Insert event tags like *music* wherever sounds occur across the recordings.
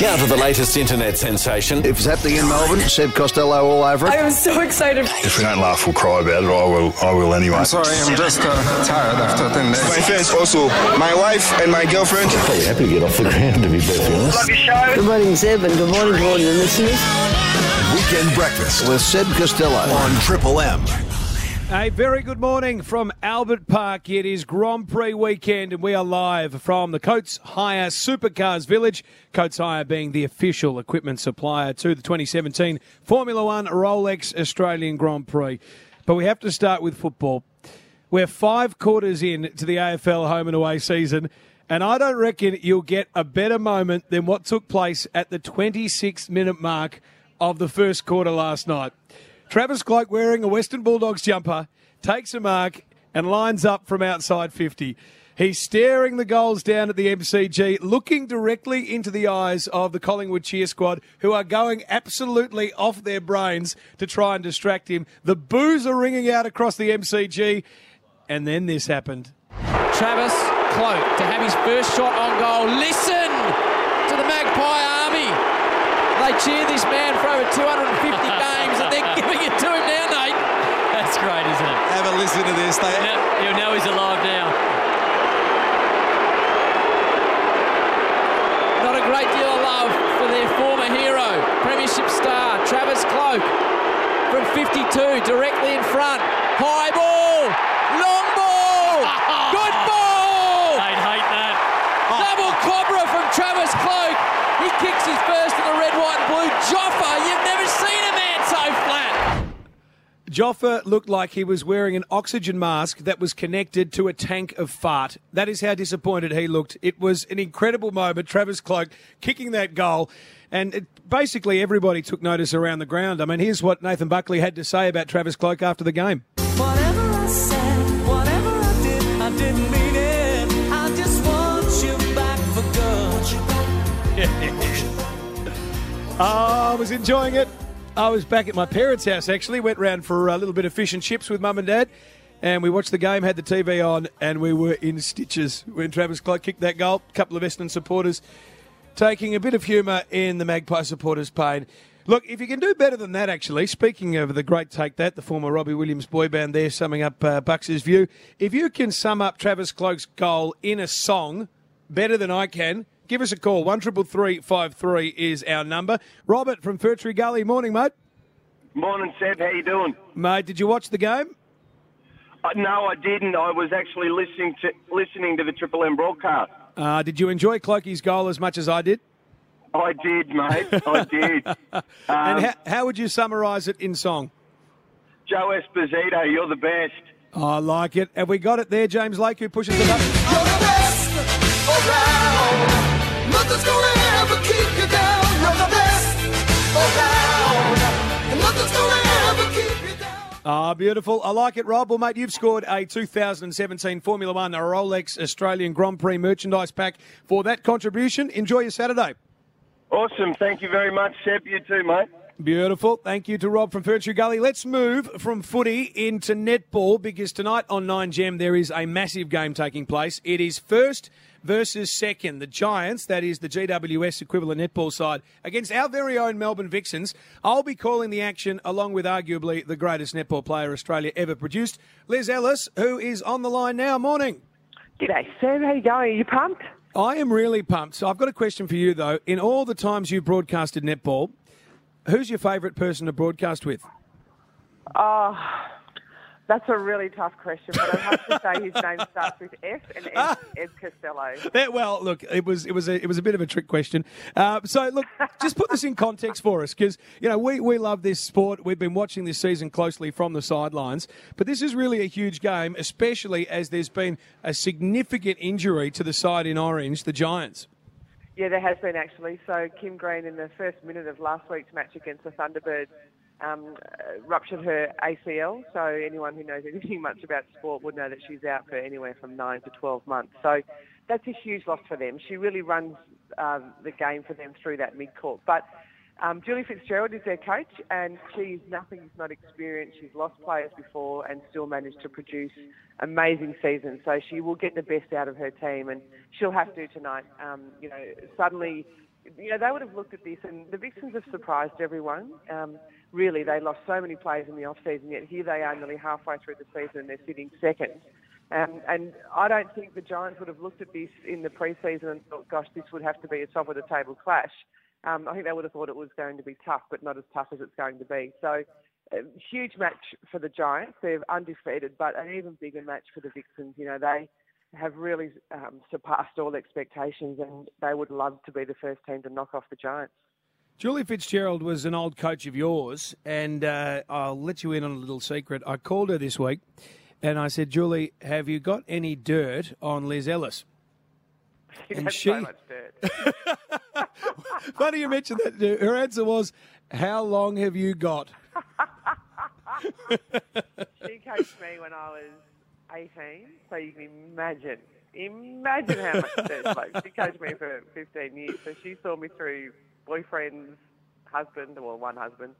Now to the latest internet sensation. If it's happening in Melbourne, Seb Costello all over it. I am so excited. If we don't laugh, we'll cry about it. I will. I will anyway. I'm sorry, I'm just uh, tired after 10 days. My friends also, my wife and my girlfriend. Pretty happy to get off the ground, to be perfectly honest. Good morning, Seb, and good morning to all your listeners. Weekend breakfast With Seb Costello. on Triple M. A very good morning from Albert Park. It is Grand Prix weekend, and we are live from the Coates Hire Supercars Village. Coates Hire being the official equipment supplier to the 2017 Formula One Rolex Australian Grand Prix. But we have to start with football. We're five quarters in to the AFL home and away season, and I don't reckon you'll get a better moment than what took place at the 26 minute mark of the first quarter last night. Travis Cloke wearing a Western Bulldogs jumper takes a mark and lines up from outside 50. He's staring the goals down at the MCG, looking directly into the eyes of the Collingwood cheer squad, who are going absolutely off their brains to try and distract him. The boos are ringing out across the MCG, and then this happened. Travis Cloke to have his first shot on goal. Listen to the Magpie Army. They cheered this man for over 250 games and they're giving it to him now, Nate. That's great, isn't it? Have a listen to this. They, Now, you know he's alive now. Not a great deal of love for their former hero, Premiership star Travis Cloke from 52, directly in front. High ball, long ball, *laughs* good ball. I'd hate that. *laughs* Double cobra from Travis Cloke. He kicks his first in the red, white, and blue. Joffa, you've never Joffa looked like he was wearing an oxygen mask that was connected to a tank of fart. That is how disappointed he looked. It was an incredible moment. Travis Cloke kicking that goal. And it, basically, everybody took notice around the ground. I mean, here's what Nathan Buckley had to say about Travis Cloke after the game. Whatever I said, whatever I did, I didn't mean it. I just want you back for good. *laughs* I was enjoying it. I was back at my parents' house actually. Went round for a little bit of fish and chips with mum and dad, and we watched the game. Had the TV on, and we were in stitches when Travis Cloke kicked that goal. A couple of Essendon supporters taking a bit of humour in the Magpie supporters' pain. Look, if you can do better than that, actually, speaking of the great take that, the former Robbie Williams boy band there summing up uh, Bucks' view, if you can sum up Travis Cloke's goal in a song better than I can, give us a call. One triple three five three is our number. Robert from Ferntree Gully, morning, mate. Morning, Seb. How you doing? Mate, did you watch the game? Uh, no, I didn't. I was actually listening to listening to the Triple M broadcast. Uh, did you enjoy Clokey's goal as much as I did? I did, mate. I *laughs* did. Um, and how, how would you summarise it in song? Joe Esposito, you're the best. I like it. Have we got it there, James Lake, who pushes the button? Nothing's gonna ever keep you down. You're the best around. And nothing's gonna ever keep you down. Ah, beautiful. I like it, Rob. Well, mate, you've scored a 2017 Formula One Rolex Australian Grand Prix merchandise pack for that contribution. Enjoy your Saturday. Awesome. Thank you very much, Seb. You too, mate. Beautiful. Thank you to Rob from Furniture Gully. Let's move from footy into netball because tonight on 9 Gem there is a massive game taking place. It is first versus second. The Giants, that is the GWS equivalent netball side, against our very own Melbourne Vixens. I'll be calling the action along with arguably the greatest netball player Australia ever produced, Liz Ellis, who is on the line now. Morning. G'day, Sam. How you going? Are you pumped? I am really pumped. So I've got a question for you, though. In all the times you've broadcasted netball, who's your favourite person to broadcast with? Oh, that's a really tough question, but I'd have to say his name starts with F and Ed, Ed Costello. Yeah, well, look, it was it was a it was a bit of a trick question. Uh, so, look, just put this in context for us, because you know we we love this sport. We've been watching this season closely from the sidelines, but this is really a huge game, especially as there's been a significant injury to the side in orange, the Giants. Yeah, there has been actually. So Kim Green, in the first minute of last week's match against the Thunderbirds, um, ruptured her ACL. So anyone who knows anything much about sport would know that she's out for anywhere from nine to 12 months. So that's a huge loss for them. She really runs uh, the game for them through that mid-court. But um, Julie Fitzgerald is their coach, and she's nothing if not experienced. She's lost players before and still managed to produce amazing seasons. So she will get the best out of her team, and she'll have to tonight. Um, you know, suddenly you know, they would have looked at this, and the Vixens have surprised everyone. Um, really, they lost so many players in the off-season, yet here they are nearly halfway through the season and they're sitting second. Um, and I don't think the Giants would have looked at this in the pre-season and thought, gosh, this would have to be a top-of-the-table clash. Um, I think they would have thought it was going to be tough, but not as tough as it's going to be. So, a huge match for the Giants. They're undefeated, but an even bigger match for the Vixens. You know, they have really um, surpassed all expectations, and they would love to be the first team to knock off the Giants. Julie Fitzgerald was an old coach of yours, and uh, I'll let you in on a little secret. I called her this week, and I said, Julie, have you got any dirt on Liz Ellis? She And she- so much dirt. *laughs* Funny you mentioned that. Her answer was, How long have you got? *laughs* she coached me when I was 18, so you can imagine, imagine how much dirt. Like she coached me for 15 years, so she saw me through boyfriend's husband, well, one husband,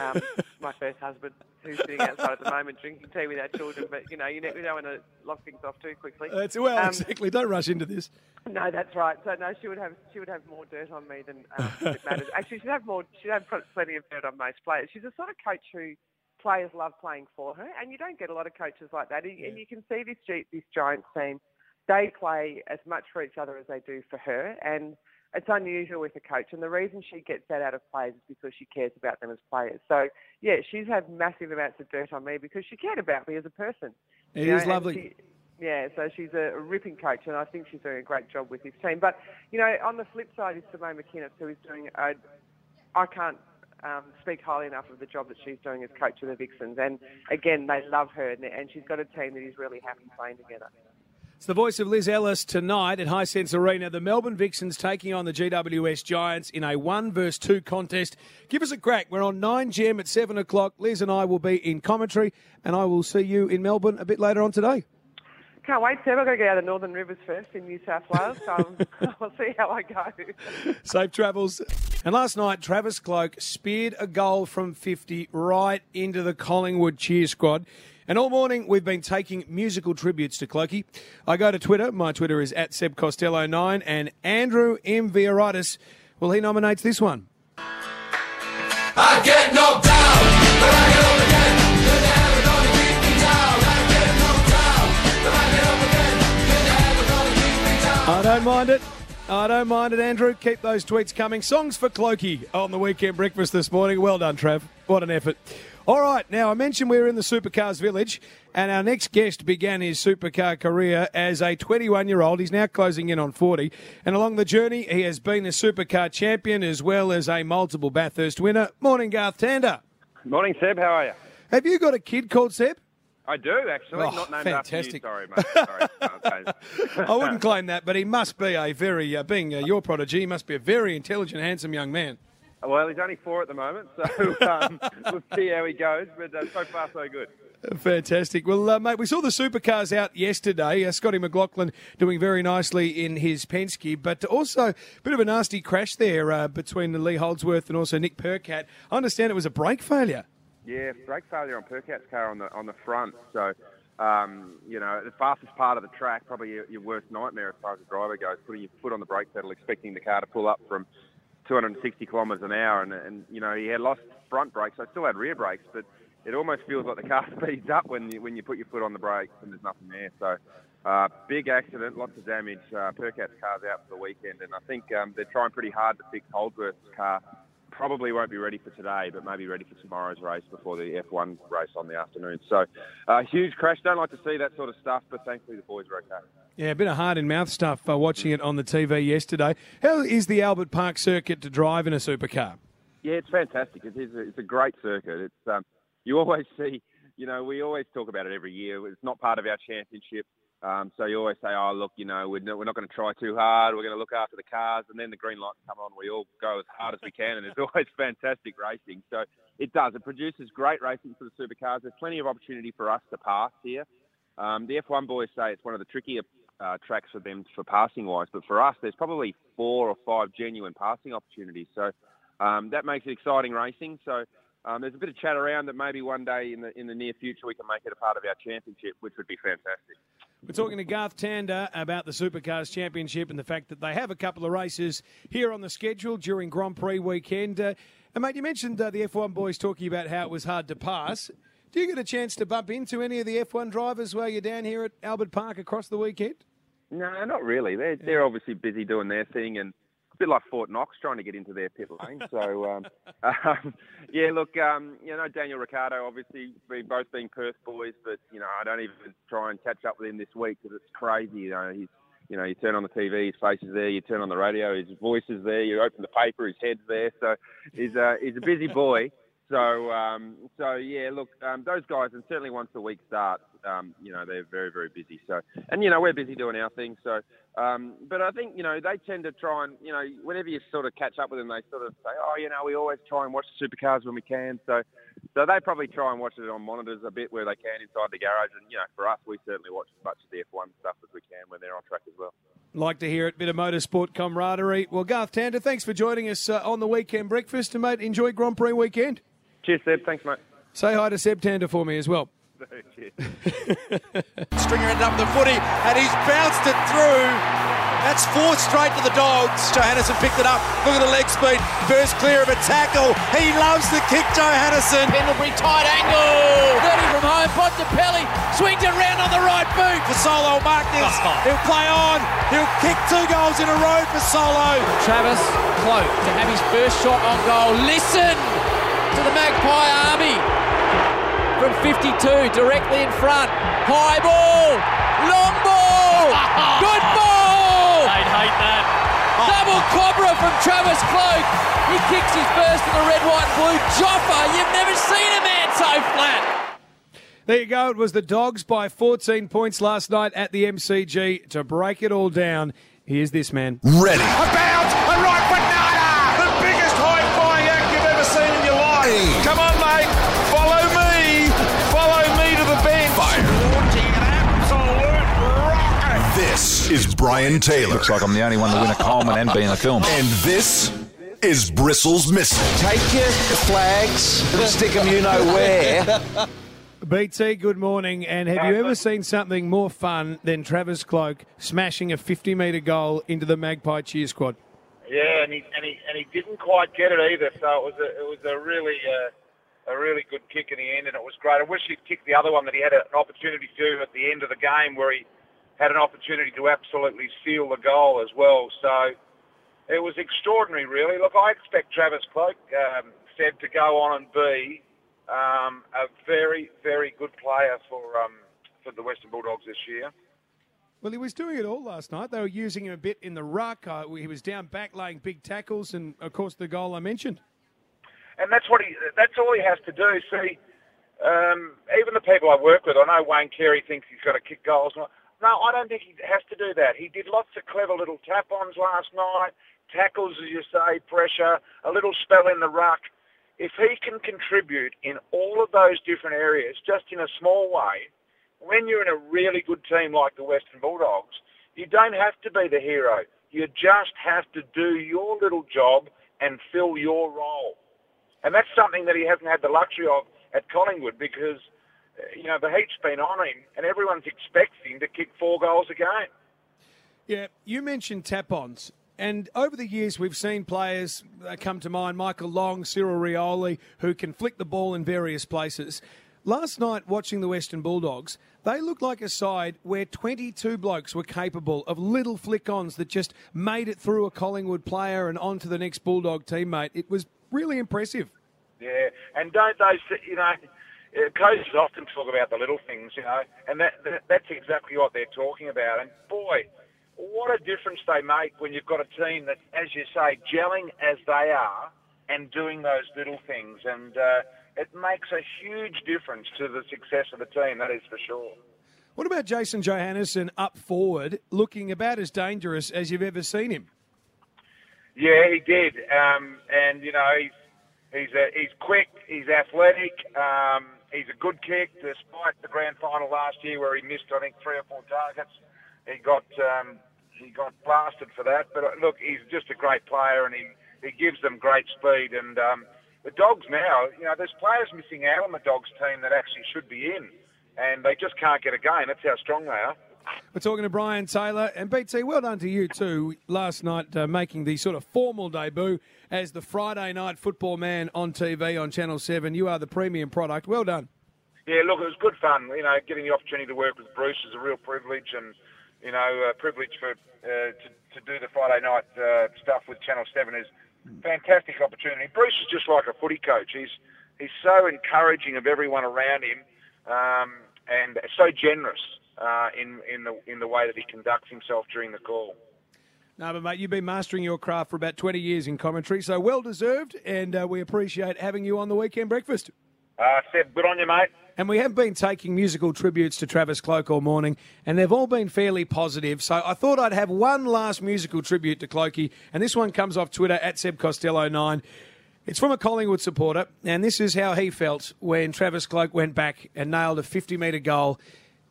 um, *laughs* my first husband, who's sitting outside at the moment drinking tea with our children. But you know, you, you don't want to lock things off too quickly. That's, well, Um, exactly. Don't rush into this. *laughs* no, that's right. So no, she would have she would have more dirt on me than um, it matters. *laughs* Actually, she'd have more. She'd have plenty of dirt on most players. She's the sort of coach who players love playing for her, and you don't get a lot of coaches like that. And and you can see this this Giants team. They play as much for each other as they do for her, and it's unusual with a coach. And the reason she gets that out of players is because she cares about them as players. So yeah, she's had massive amounts of dirt on me because she cared about me as a person. It is and lovely. she- yeah, so she's a ripping coach, and I think she's doing a great job with this team. But you know, on the flip side is Simone McKinnis, who is doing. A, I can't um, speak highly enough of the job that she's doing as coach of the Vixens, and again, they love her, and she's got a team that is really happy playing together. It's the voice of Liz Ellis tonight at Hisense Arena. The Melbourne Vixens taking on the GWS Giants in a one versus two contest. Give us a crack. We're on 9 gem at 7 o'clock. Liz and I will be in commentary, and I will see you in Melbourne a bit later on today. Can't wait, Seb. I've got to get out of Northern Rivers first in New South Wales, so um, *laughs* *laughs* I'll see how I go. Safe travels. And last night, Travis Cloke speared a goal from 50 right into the Collingwood cheer squad. And all morning, we've been taking musical tributes to Clokey. I go to Twitter. My Twitter is at Seb Costello9. And Andrew M. Vioritis, well, he nominates this one. I get knocked down, but I get up again. You're never gonna keep me down. I get knocked down, but I get up again. You're never gonna keep me down. I don't mind it. I don't mind it, Andrew. Keep those tweets coming. Songs for Clokey on the weekend breakfast this morning. Well done, Trav. What an effort. All right, now I mentioned we were in the Supercars Village, and our next guest began his supercar career as a 21 year old. He's now closing in on 40, and along the journey, he has been a supercar champion as well as a multiple Bathurst winner. Morning, Garth Tander. Morning, Seb. How are you? Have you got a kid called Seb? I do actually. Oh, Not named fantastic. after you. Sorry, mate. Sorry. *laughs* Okay. I wouldn't claim that, but he must be a very, uh, being uh, your prodigy, he must be a very intelligent, handsome young man. Well, he's only four at the moment, so *laughs* um, we'll see how he goes. But uh, so far, so good. Fantastic. Well, uh, mate, we saw the supercars out yesterday. Uh, Scotty McLaughlin doing very nicely in his Penske, but also a bit of a nasty crash there uh, between the Lee Holdsworth and also Nick Percat. I understand it was a brake failure. Yeah, brake failure on Percat's car on the on the front. So, um, you know, the fastest part of the track, probably your, your worst nightmare as far as a driver goes, putting your foot on the brake pedal, expecting the car to pull up from 260 kilometres an hour, and, and you know he had lost front brakes. I still had rear brakes, but it almost feels like the car *laughs* speeds up when you when you put your foot on the brakes and there's nothing there. So. Uh, big accident, lots of damage. Uh, Percat's car's out for the weekend, and I think um, they're trying pretty hard to fix Holdsworth's car probably won't be ready for today, but maybe ready for tomorrow's race before the F1 race on the afternoon. So, uh, huge crash. Don't like to see that sort of stuff, but thankfully the boys are okay. Yeah, a bit of heart in mouth stuff uh, watching it on the TV yesterday. How is the Albert Park circuit to drive in a supercar? Yeah, it's fantastic. It is. A, it's a great circuit. It's um, you always *laughs* see. You know, we always talk about it every year. It's not part of our championship. Um, so you always say, oh, look, you know, we're not, we're not going to try too hard. We're going to look after the cars. And then the green lights come on. We all go as hard as we can. And it's *laughs* always fantastic racing. So it does. It produces great racing for the supercars. There's plenty of opportunity for us to pass here. Um, the F1 boys say it's one of the trickier uh, tracks for them for passing wise. But for us, there's probably four or five genuine passing opportunities. So um, that makes it exciting racing. So um, there's a bit of chat around that maybe one day in the in the near future we can make it a part of our championship, which would be fantastic. We're talking to Garth Tander about the Supercars Championship and the fact that they have a couple of races here on the schedule during Grand Prix weekend. Uh, and, mate, you mentioned uh, the F1 boys talking about how it was hard to pass. Do you get a chance to bump into any of the F1 drivers while you're down here at Albert Park across the weekend? No, not really. They're they're obviously busy doing their thing, and bit like Fort Knox trying to get into their pit lane. So, um, *laughs* um, yeah, look, um, you know, Daniel Ricciardo, obviously, we both being Perth boys, but you know, I don't even try and catch up with him this week because it's crazy. You know, he's you know, you turn on the TV, his face is there. You turn on the radio, his voice is there. You open the paper, his head's there. So he's uh, he's a busy boy. So um, so yeah, look, um, those guys, and certainly once the week starts, um, you know, they're very very busy. So and you know, we're busy doing our thing. So um, but I think you know they tend to try and you know whenever you sort of catch up with them, they sort of say, oh, you know, we always try and watch the supercars when we can. So so they probably try and watch it on monitors a bit where they can inside the garage. And you know, for us, we certainly watch as much of the F1 stuff as we can when they're on track as well. Like to hear it, bit of motorsport camaraderie. Well, Garth Tander, thanks for joining us uh, on the weekend breakfast, and mate, enjoy Grand Prix weekend. Cheers, Seb. Thanks, mate. Say hi to Seb Tander for me as well. Cheers. *laughs* Stringer ended up the footy and he's bounced it through. That's four straight to the dogs. Johannisen picked it up. Look at the leg speed. First clear of a tackle. He loves the kick, Johannisen. Pendlebury tight angle. 30 from home. Bontempelli swings it round on the right boot. Fasolo, mark this. He'll play on. He'll kick two goals in a row Fasolo. Travis Cloke to have his first shot on goal. Listen to the Magpie Army from 52, directly in front. High ball, long ball, *laughs* good ball. I'd hate that. Double cobra from Travis Cloke. He kicks his first in the red, white, and blue. Joffa, you've never seen a man so flat. There you go. It was the Dogs by 14 points last night at the MCG. To break it all down, here's this man. Ready. About is Brian Taylor. Looks like I'm the only one to win a Coleman and be in a film. And this is Bristles Missing. Take your flags, stick them you know where. BT, good morning. And have you ever seen something more fun than Travis Cloke smashing a 50 metre goal into the Magpie cheer squad? Yeah, and he and he and he didn't quite get it either. So it was a it was a really uh, a really good kick in the end, and it was great. I wish he'd kicked the other one that he had an opportunity to at the end of the game, where he had an opportunity to absolutely seal the goal as well. So it was extraordinary, really. Look, I expect Travis Cloke um, said to go on and be um, a very very good player for um, for the Western Bulldogs this year. Well, he was doing it all last night. They were using him a bit in the ruck. Uh, he was down back laying big tackles, and of course the goal I mentioned. and that's what he that's all he has to do. See, um, even the people I work with, I know Wayne Carey thinks he's got to kick goals. No, I don't think he has to do that. He did lots of clever little tap-ons last night, tackles, as you say, pressure, a little spell in the ruck. If he can contribute in all of those different areas, just in a small way, when you're in a really good team like the Western Bulldogs, you don't have to be the hero. You just have to do your little job and fill your role. And that's something that he hasn't had the luxury of at Collingwood because, you know, the heat's been on him and everyone's expecting to kick four goals a game. Yeah, you mentioned tap-ons. And over the years, we've seen players come to mind, Michael Long, Cyril Rioli, who can flick the ball in various places. Last night, watching the Western Bulldogs, they looked like a side where 22 blokes were capable of little flick-ons that just made it through a Collingwood player and on to the next Bulldog teammate. It was really impressive. Yeah, and don't those, you know, coaches often talk about the little things, you know, and that, that that's exactly what they're talking about. And boy, what a difference they make when you've got a team that, as you say, gelling as they are and doing those little things. And uh, it makes a huge difference to the success of the team, that is for sure. What about Jason Johannisen up forward, looking about as dangerous as you've ever seen him? Yeah, he did. Um, and, you know, he's, he's, he's quick, he's athletic, um, he's a good kick, despite the grand final last year where he missed, I think, three or four targets. He got um, he got blasted for that. But uh, look, he's just a great player, and he, he gives them great speed. And um, the Dogs now, you know, there's players missing out on the Dogs team that actually should be in, and they just can't get a game. That's how strong they are. We're talking to Brian Taylor and BT. Well done to you too. Last night, uh, making the sort of formal debut as the Friday night football man on TV on Channel Seven. You are the premium product. Well done. Yeah, look, it was good fun. You know, getting the opportunity to work with Bruce is a real privilege, and you know, a privilege for uh, to to do the Friday night uh, stuff with Channel Seven is fantastic opportunity. Bruce is just like a footy coach. He's he's so encouraging of everyone around him, um, and so generous uh, in in the in the way that he conducts himself during the call. No, but mate, you've been mastering your craft for about 20 years in commentary, so well deserved, and uh, we appreciate having you on the weekend breakfast. Uh, Seb, good on you, mate. And we have been taking musical tributes to Travis Cloke all morning, and they've all been fairly positive. So I thought I'd have one last musical tribute to Clokey, and this one comes off Twitter at Seb Costello9. It's from a Collingwood supporter, and this is how he felt when Travis Cloke went back and nailed a 50 metre goal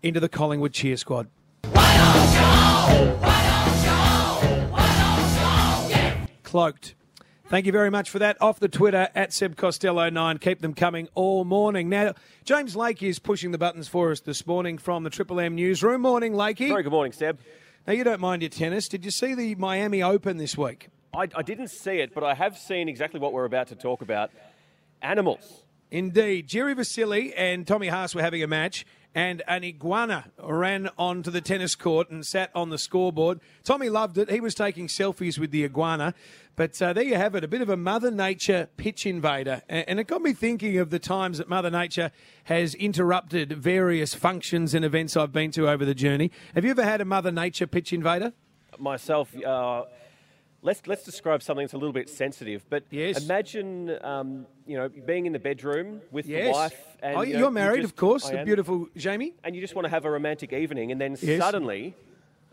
into the Collingwood cheer squad. Cloaked. Thank you very much for that. Off the Twitter at Seb Costello9. Keep them coming all morning. Now, James Lakey is pushing the buttons for us this morning from the Triple M newsroom. Morning, Lakey. Very good morning, Seb. Now, you don't mind your tennis. Did you see the Miami Open this week? I, I didn't see it, but I have seen exactly what we're about to talk about animals. Indeed. Jiri Vesely and Tommy Haas were having a match, and an iguana ran onto the tennis court and sat on the scoreboard. Tommy loved it. He was taking selfies with the iguana. But uh, there you have it, a bit of a Mother Nature pitch invader. And it got me thinking of the times that Mother Nature has interrupted various functions and events I've been to over the journey. Have you ever had a Mother Nature pitch invader? Myself, uh, let's let's describe something that's a little bit sensitive. But Yes. imagine, um, you know, being in the bedroom with the wife. And, Oh, you know, you're you married, just- of course, the beautiful Jamie. And you just want to have a romantic evening, and then Yes. suddenly.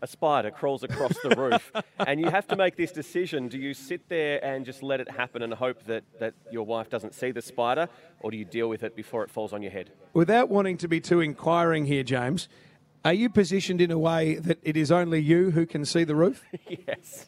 A spider crawls across the roof, *laughs* and you have to make this decision. Do you sit there and just let it happen and hope that, that your wife doesn't see the spider, or do you deal with it before it falls on your head? Without wanting to be too inquiring here, James, are you positioned in a way that it is only you who can see the roof? *laughs* yes.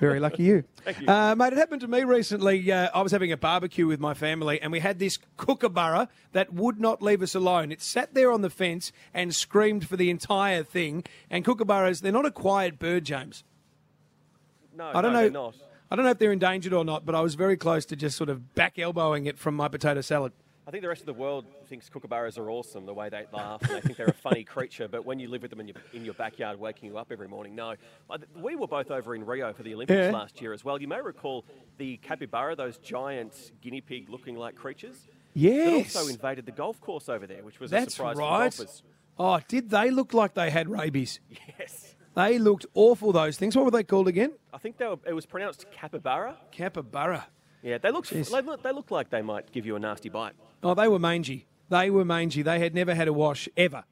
Very lucky you. *laughs* Thank you. Uh, mate, it happened to me recently. Uh, I was having a barbecue with my family, and we had this kookaburra that would not leave us alone. It sat there on the fence and screamed for the entire thing. And kookaburras, they're not a quiet bird, James. No, I don't no, know. they're not. I don't know if they're endangered or not, but I was very close to just sort of back elbowing it from my potato salad. I think the rest of the world thinks kookaburras are awesome, the way they laugh, and they think they're a funny creature. But when you live with them in your, in your backyard, waking you up every morning, no. We were both over in Rio for the Olympics Yeah. last year as well. You may recall the capybara, those giant guinea pig looking like creatures. Yes. That also invaded the golf course over there, which was a That's surprise for right. golfers. Oh, did they look like they had rabies? Yes. They looked awful, those things. What were they called again? I think they were, it was pronounced capybara. Capybara. Yeah, they look, Yes. they look they look like they might give you a nasty bite. Oh, they were mangy. They were mangy. They had never had a wash ever.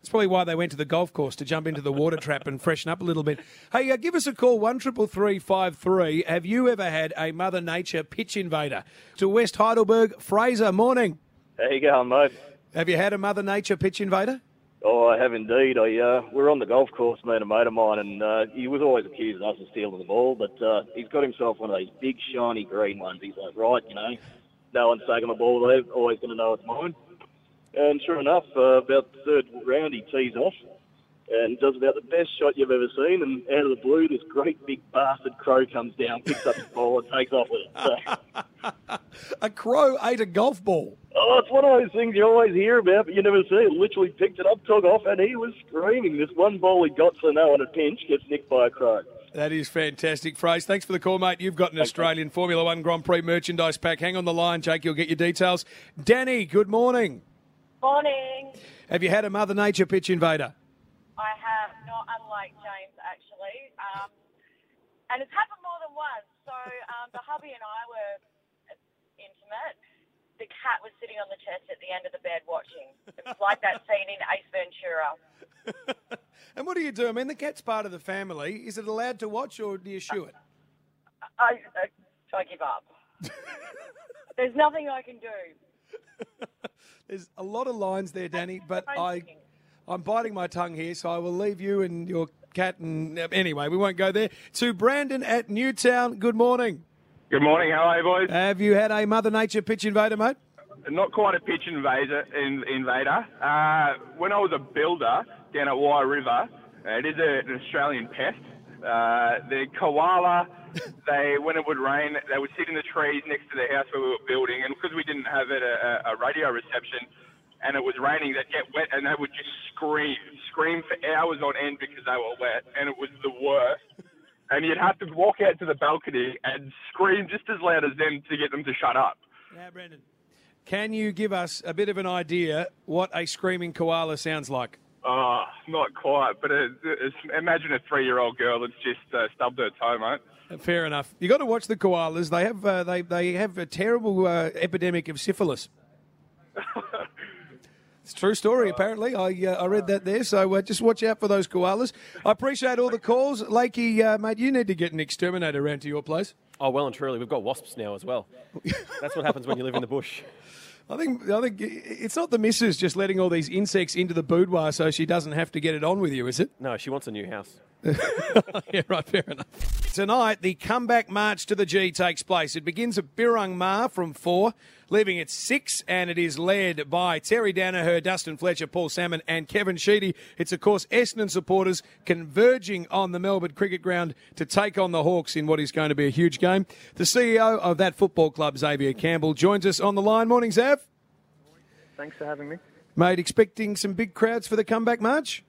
That's probably why they went to the golf course to jump into the water *laughs* trap and freshen up a little bit. Hey, uh, give us a call one triple three five three. Have you ever had a Mother Nature pitch invader to West Heidelberg? Fraser, morning. How you going, mate? Have you had a Mother Nature pitch invader? Oh, I have indeed. I uh, we were on the golf course, me and a mate of mine, and uh, he was always accusing us of stealing the ball, but uh, he's got himself one of these big, shiny green ones. He's like, right, you know, no one's taking the ball. They're always going to know it's mine. And sure enough, uh, about the third round, he tees off and does about the best shot you've ever seen. And out of the blue, this great big bastard crow comes down, picks up the ball, and takes off with it. So, *laughs* A crow ate a golf ball. Oh, it's one of those things you always hear about, but you never see it. Literally picked it up, took off, and he was screaming. This one ball he got so no one a pinch gets nicked by a crow. That is fantastic, Fraser. Thanks for the call, mate. You've got an Australian Formula One Grand Prix merchandise pack. Hang on the line, Jake. You'll get your details. Danny, good morning. Morning. Have you had a Mother Nature pitch invader? I have, not unlike James, actually. Um, and it's happened more than once. So um, the hubby and I were intimate. The cat was sitting on the chest at the end of the bed watching. It was like that scene in Ace Ventura. *laughs* And what do you do? I mean, the cat's part of the family. Is it allowed to watch or do you shoo it? I, I, I give up. *laughs* There's nothing I can do. *laughs* There's a lot of lines there, Danny, but I, I'm biting my tongue here, so I will leave you and your cat. And anyway, we won't go there. To Brandon at Newtown. Good morning. Good morning. How are you, boys? Have you had a Mother Nature pitch invader, mate? Not quite a pitch invader. In, invader. Uh, when I was a builder, down at Wye River. Uh, it is a, an Australian pest. Uh, the koala, *laughs* they when it would rain, they would sit in the trees next to the house where we were building, and because we didn't have it, a, a radio reception, and it was raining, they'd get wet and they would just scream, scream for hours on end because they were wet, and it was the worst. And you'd have to walk out to the balcony and scream just as loud as them to get them to shut up. Now, Brendan, can you give us a bit of an idea what a screaming koala sounds like? Oh, not quite, but it, it's, imagine a three-year-old girl that's just uh, stubbed her toe, mate. Fair enough. You got to watch the koalas. They have uh, they they have a terrible uh, epidemic of syphilis. *laughs* It's true story, apparently. I uh, I read that there, so uh, just watch out for those koalas. I appreciate all the calls, Lakey, uh, mate. You need to get an exterminator around to your place. Oh, well and truly, we've got wasps now as well. That's what happens when you live in the bush. I think I think it's not the missus just letting all these insects into the boudoir so she doesn't have to get it on with you, is it? No, she wants a new house. *laughs* yeah, right, fair enough. Tonight, the comeback march to the G takes place. It begins at Birrarung Marr from 4, leaving at 6, and it is led by Terry Daniher, Dustin Fletcher, Paul Salmon, and Kevin Sheedy. It's, of course, Essendon supporters converging on the Melbourne Cricket Ground to take on the Hawks in what is going to be a huge game. The CEO of that football club, Xavier Campbell, joins us on the line. Morning, Zav. Thanks for having me. Mate, expecting some big crowds for the comeback march?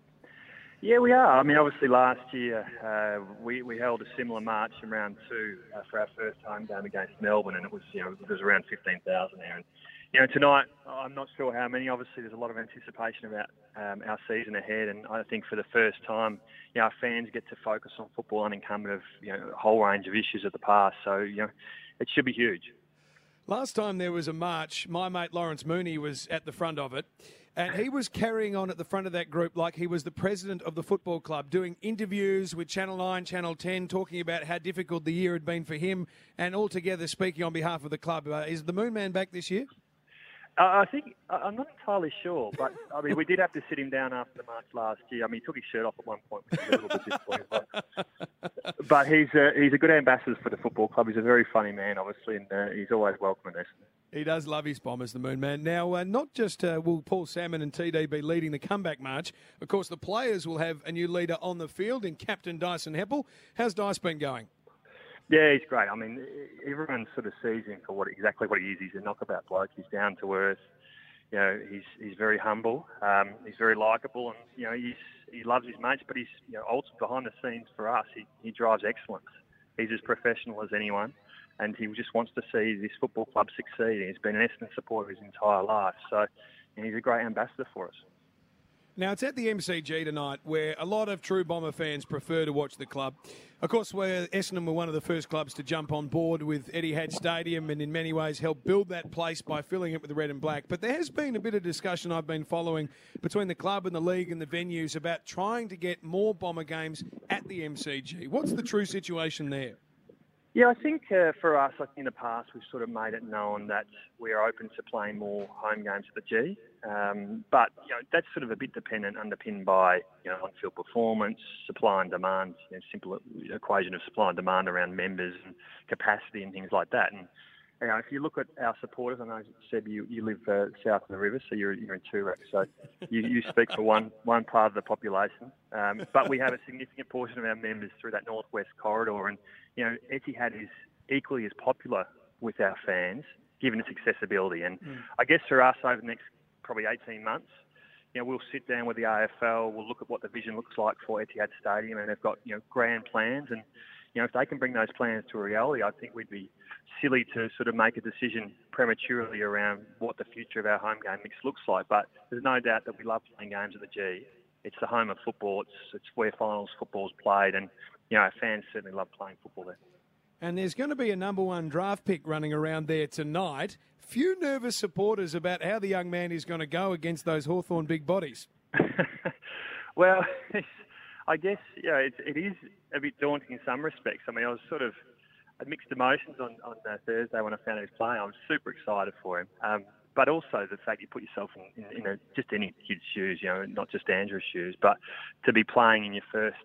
Yeah, we are. I mean, obviously last year uh, we, we held a similar march in round two uh, for our first home game against Melbourne, and it was you know it was around fifteen thousand there. And you know tonight I'm not sure how many. Obviously, there's a lot of anticipation about um, our season ahead, and I think for the first time, you know, our fans get to focus on football unencumbered of you know a whole range of issues of the past. So you know, it should be huge. Last time there was a march, my mate Lawrence Mooney was at the front of it. And he was carrying on at the front of that group like he was the president of the football club, doing interviews with Channel 9, Channel 10, talking about how difficult the year had been for him, and altogether speaking on behalf of the club. Uh, is the Moon Man back this year? I think I'm not entirely sure, but I mean, we did have to sit him down after the match last year. I mean, he took his shirt off at one point, which was a little bit disappointing. But, but he's a, he's a good ambassador for the football club. He's a very funny man, obviously, and uh, he's always welcome in Essendon. He does love his bombers, the Moon Man. Now, uh, not just uh, will Paul Salmon and TD be leading the comeback march, of course, the players will have a new leader on the field in Captain Dyson Heppell. How's Dice been going? Yeah, he's great. I mean, everyone sort of sees him for what exactly what he is. He's a knockabout bloke. He's down to earth. You know, he's he's very humble. Um, he's very likable, and you know, he's he loves his mates. But he's you know, ultimately behind the scenes for us, he, he drives excellence. He's as professional as anyone, and he just wants to see this football club succeed. He's been an Essendon supporter his entire life, so he's a great ambassador for us. Now, it's at the MCG tonight where a lot of true Bomber fans prefer to watch the club. Of course, where Essendon were one of the first clubs to jump on board with Etihad Stadium and in many ways helped build that place by filling it with red and black. But there has been a bit of discussion I've been following between the club and the league and the venues about trying to get more Bomber games at the MCG. What's the true situation there? Yeah, I think uh, for us, like in the past, we've sort of made it known that we are open to playing more home games at the G. Um, but you know, that's sort of a bit dependent, underpinned by you know on-field performance, supply and demand, you know, simple equation of supply and demand around members and capacity and things like that. And you know, if you look at our supporters, I know Seb, you, you live uh, south of the river, so you're, you're in Toorak, so you, you speak for one one part of the population. Um, but we have a significant portion of our members through that northwest corridor, and you know, Etihad is equally as popular with our fans, given its accessibility. And I guess for us, over the next probably 18 months, you know, we'll sit down with the AFL, we'll look at what the vision looks like for Etihad Stadium, and they've got you know grand plans, and you know, if they can bring those plans to a reality, I think we'd be silly to sort of make a decision prematurely around what the future of our home game mix looks like. But there's no doubt that we love playing games at the G. It's the home of football. It's it's where finals football's played, and you know, our fans certainly love playing football there. And there's going to be a number one draft pick running around there tonight. Few nervous supporters about how the young man is going to go against those Hawthorn big bodies. *laughs* Well, I guess know, it, it is a bit daunting in some respects. I mean, I was sort of mixed emotions on on uh, Thursday when I found out he was playing. I was super excited for him, um, but also the fact you put yourself in, in, in a, just any kid's shoes, you know, not just Andrew's shoes, but to be playing in your first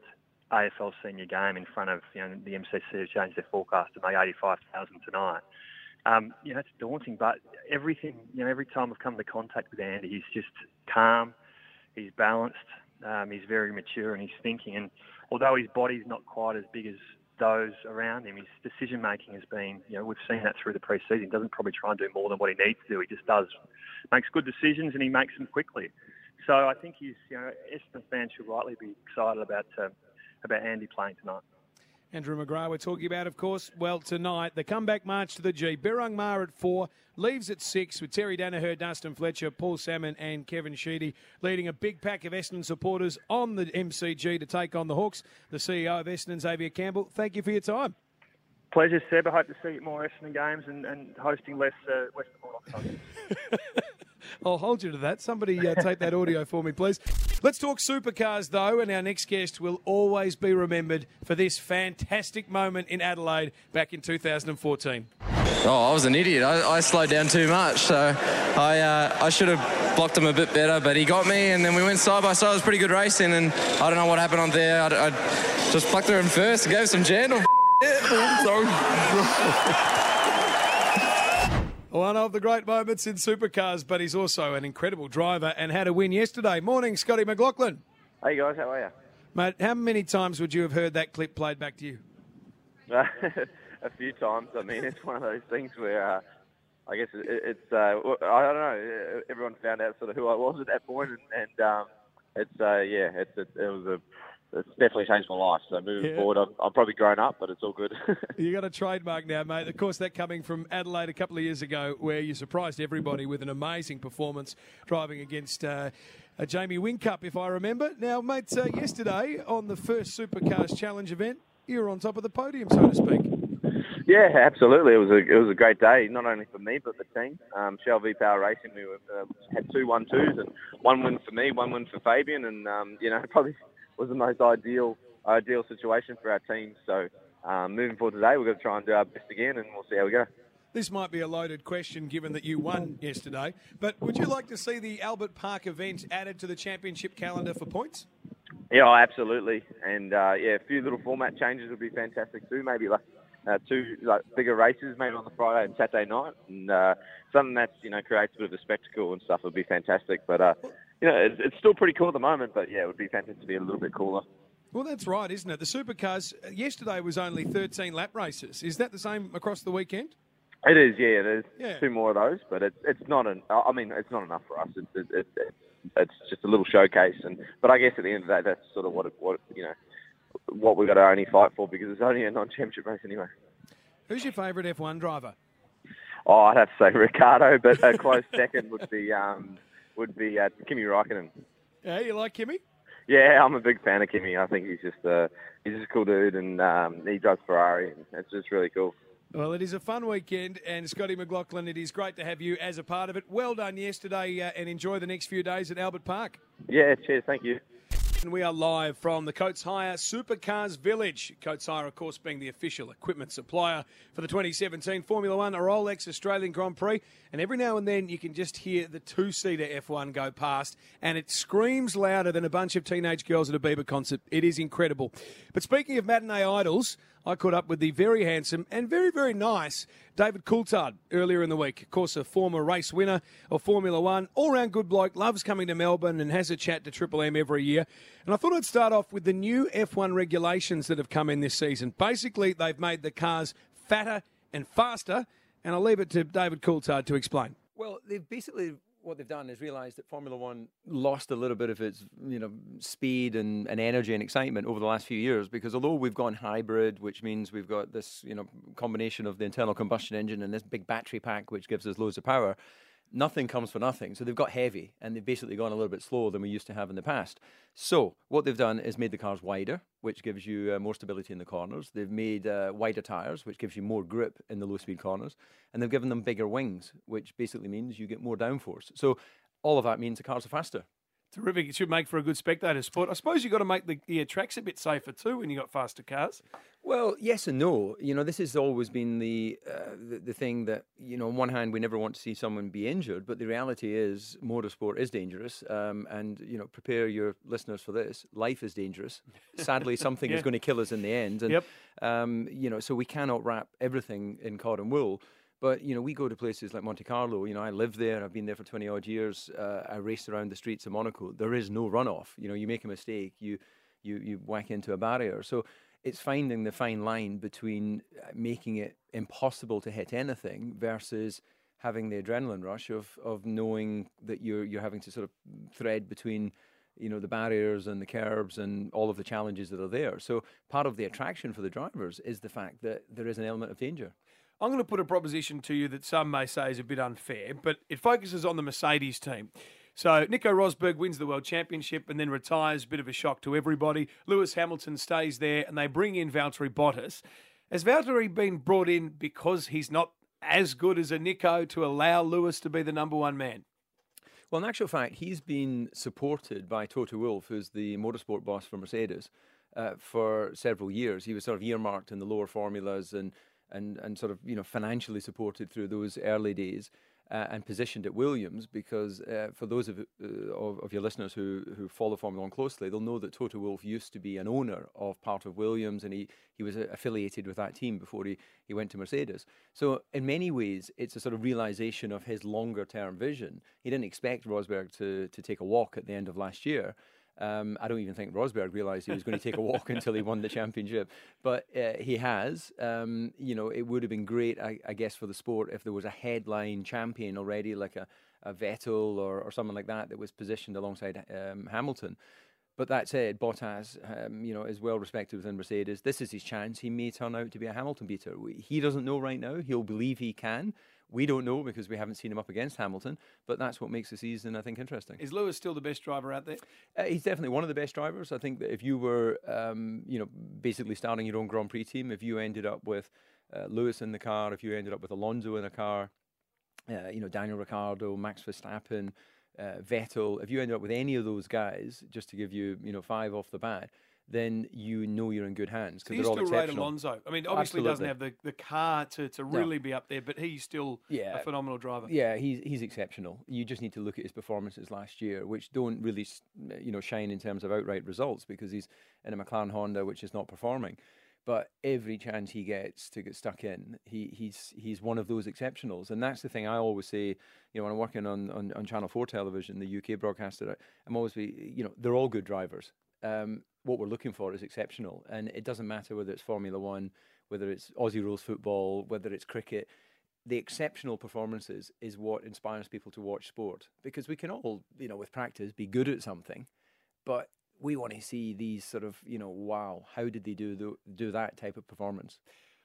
AFL senior game in front of you know the MCC have changed their forecast to make eighty five thousand tonight. Um, you know, it's daunting, but everything, you know, every time I've come into contact with Andy, he's just calm, he's balanced, Um, he's very mature in his thinking, and although his body's not quite as big as those around him, his decision making has been, you know, we've seen that through the pre-season. He doesn't probably try and do more than what he needs to do. He just does, makes good decisions, and he makes them quickly. So I think he's, you know, Essendon fans should rightly be excited about uh, about Andy playing tonight. Andrew McGrath, we're talking about, of course, well, tonight, the comeback march to the G. Birrarung Marr at four, leaves at six with Terry Daniher, Dustin Fletcher, Paul Salmon, and Kevin Sheedy, leading a big pack of Essendon supporters on the MCG to take on the Hawks. The CEO of Essendon, Xavier Campbell, thank you for your time. Pleasure, Seb. I hope to see more Essendon games and, and hosting less uh, Western Bulldogs. *laughs* I'll hold you to that. Somebody uh, tape that audio for me, please. Let's talk supercars, though, and our next guest will always be remembered for this fantastic moment in Adelaide back in 2014. Oh, I was an idiot. I, I slowed down too much, so I uh, I should have blocked him a bit better. But he got me, and then we went side by side. It was pretty good racing, and I don't know what happened on there. I, I just plucked her in first, gave some gentle. *laughs* *laughs* One of the great moments in supercars, but he's also an incredible driver and had a win yesterday. Morning, Scotty McLaughlin. Hey guys, how are you? Mate, how many times would you have heard that clip played back to you? *laughs* a few times. I mean, it's one of those things where uh, I guess it, it's, uh, I don't know. Everyone found out sort of who I was at that point, and, and um, it's uh, yeah, it's it, it was a it's definitely changed my life. So moving Yeah. forward, I'm, I'm probably grown up, but it's all good. *laughs* You got a trademark now, mate. Of course, that coming from Adelaide a couple of years ago, where you surprised everybody with an amazing performance driving against uh, a Jamie Whincup, if I remember. Now, mate, uh, yesterday on the first Supercars Challenge event, you were on top of the podium, so to speak. yeah, absolutely. It was a it was a great day, not only for me but the team. Um, Shell V Power Racing, we were, uh, had two one twos and one win for me, one win for Fabian, and um, you know *laughs* probably was the most ideal ideal situation for our team. So um, moving forward today, we're going to try and do our best again, and we'll see how we go. This might be a loaded question given that you won yesterday, but would you like to see the Albert Park event added to the championship calendar for points? Yeah, oh, absolutely. And uh, yeah, a few little format changes would be fantastic too. Maybe like uh, two like bigger races, maybe on the Friday and Saturday night, and uh, something that's you know creates a bit of a spectacle and stuff would be fantastic. But uh, you know, it's, it's still pretty cool at the moment. But yeah, it would be fantastic to be a little bit cooler. Well, that's right, isn't it? The supercars uh, yesterday was only 13 lap races. Is that the same across the weekend? It is, yeah. There's Yeah. two more of those, but it's it's not an. I mean, it's not enough for us. It's it, it, it, it's just a little showcase, and but I guess at the end of the day, that's sort of what it, what you know what we've got to only fight for because it's only a non-championship race anyway. Who's your favourite F1 driver? Oh, I'd have to say Ricciardo, but a close *laughs* second would be um would be uh, Kimi Raikkonen. Yeah, you like Kimi? Yeah, I'm a big fan of Kimi. I think he's just uh, he's just a cool dude, and um, he drives Ferrari, and it's just really cool. Well, it is a fun weekend, and Scotty McLaughlin, it is great to have you as a part of it. Well done yesterday, uh, and enjoy the next few days at Albert Park. Yeah, cheers, thank you. And we are live from the Coates Hire Supercars Village. Coates Hire, of course, being the official equipment supplier for the 2017 Formula One Rolex Australian Grand Prix. And every now and then you can just hear the two seater F1 go past, and it screams louder than a bunch of teenage girls at a Bieber concert. It is incredible. But speaking of matinee idols, I caught up with the very handsome and very, very nice David Coulthard earlier in the week. Of course, a former race winner of Formula One, all round good bloke, loves coming to Melbourne and has a chat to Triple M every year. And I thought I'd start off with the new F1 regulations that have come in this season. Basically, they've made the cars fatter and faster, and I'll leave it to David Coulthard to explain. Well, they've basically what they've done is realised that Formula One lost a little bit of its you know speed and, and energy and excitement over the last few years because although we've gone hybrid, which means we've got this you know combination of the internal combustion engine and this big battery pack which gives us loads of power, nothing comes for nothing. So they've got heavy and they've basically gone a little bit slower than we used to have in the past. So what they've done is made the cars wider, which gives you uh, more stability in the corners. They've made uh, wider tires, which gives you more grip in the low speed corners, and they've given them bigger wings, which basically means you get more downforce. So all of that means the cars are faster. Terrific. It should make for a good spectator sport. I suppose you've got to make the, the tracks a bit safer too when you've got faster cars. Well, yes and no. You know, this has always been the, uh, the the thing that you know. On one hand, we never want to see someone be injured, but the reality is, motorsport is dangerous. Um, and you know, prepare your listeners for this: life is dangerous. *laughs* Sadly, something Yeah. is going to kill us in the end. And Yep. um, you know, so we cannot wrap everything in cotton wool. But you know, we go to places like Monte Carlo. You know, I live there. I've been there for twenty odd years. Uh, I race around the streets of Monaco. There is no runoff. You know, you make a mistake, you you you whack into a barrier. So it's finding the fine line between uh, making it impossible to hit anything versus having the adrenaline rush of of knowing that you're you're having to sort of thread between you know the barriers and the curbs and all of the challenges that are there. So part of the attraction for the drivers is the fact that there is an element of danger. I'm going to put a proposition to you that some may say is a bit unfair, but it focuses on the Mercedes team. So Nico Rosberg wins the World Championship and then retires, bit of a shock to everybody. Lewis Hamilton stays there and they bring in Valtteri Bottas. Has Valtteri been brought in because he's not as good as a Nico to allow Lewis to be the number one man? Well, in actual fact, he's been supported by Toto Wolff, who's the motorsport boss for Mercedes, uh, for several years. He was sort of earmarked in the lower formulas and, and, and sort of you know financially supported through those early days. Uh, and positioned at Williams because uh, for those of, uh, of, of your listeners who who follow Formula One closely, they'll know that Toto Wolff used to be an owner of part of Williams, and he he was uh, affiliated with that team before he he went to Mercedes. So in many ways, it's a sort of realization of his longer term vision. He didn't expect Rosberg to to take a walk at the end of last year. Um, I don't even think Rosberg realised he was going to take a walk *laughs* until he won the championship, but uh, he has. Um, you know, it would have been great, I, I, guess, for the sport if there was a headline champion already, like a, a Vettel or, or someone like that, that was positioned alongside um, Hamilton. But that said, Bottas, um, you know, is well respected within Mercedes. This is his chance. He may turn out to be a Hamilton beater. He doesn't know right now. He'll believe he can. We don't know because we haven't seen him up against Hamilton, but that's what makes the season, I think, interesting. Is Lewis still the best driver out there? Uh, he's definitely one of the best drivers. I think that if you were, um, you know, basically starting your own Grand Prix team, if you ended up with uh, Lewis in the car, if you ended up with Alonso in a car, uh, you know, Daniel Ricciardo, Max Verstappen, uh, Vettel, if you ended up with any of those guys, just to give you, you know, five off the bat, then you know you're in good hands because you they're all still exceptional. Alonso. I mean, obviously he doesn't have the, the car to, to No. really be up there, but he's still Yeah. a phenomenal driver. Yeah, he's he's exceptional. You just need to look at his performances last year, which don't really, you know, shine in terms of outright results because he's in a McLaren Honda, which is not performing. But every chance he gets to get stuck in, he he's he's one of those exceptionals, and that's the thing I always say. You know, when I'm working on on, on Channel Four television, the UK broadcaster, I'm always be, you know, they're all good drivers. Um, what we're looking for is exceptional, and it doesn't matter whether it's Formula One, whether it's Aussie rules football, whether it's cricket the exceptional performances is what inspires people to watch sport because we can all, you know, with practice be good at something, but we want to see these sort of, you know, wow, how did they do the, do that type of performance?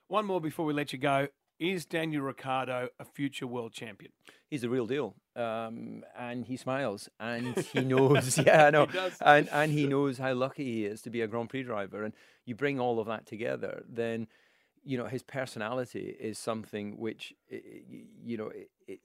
One more before we let you go. Is Daniel Ricciardo a future world champion? He's the real deal, um, and he smiles, and *laughs* he knows. *laughs* yeah, I know, and and he knows how lucky he is to be a Grand Prix driver. And you bring all of that together, then you know his personality is something which you know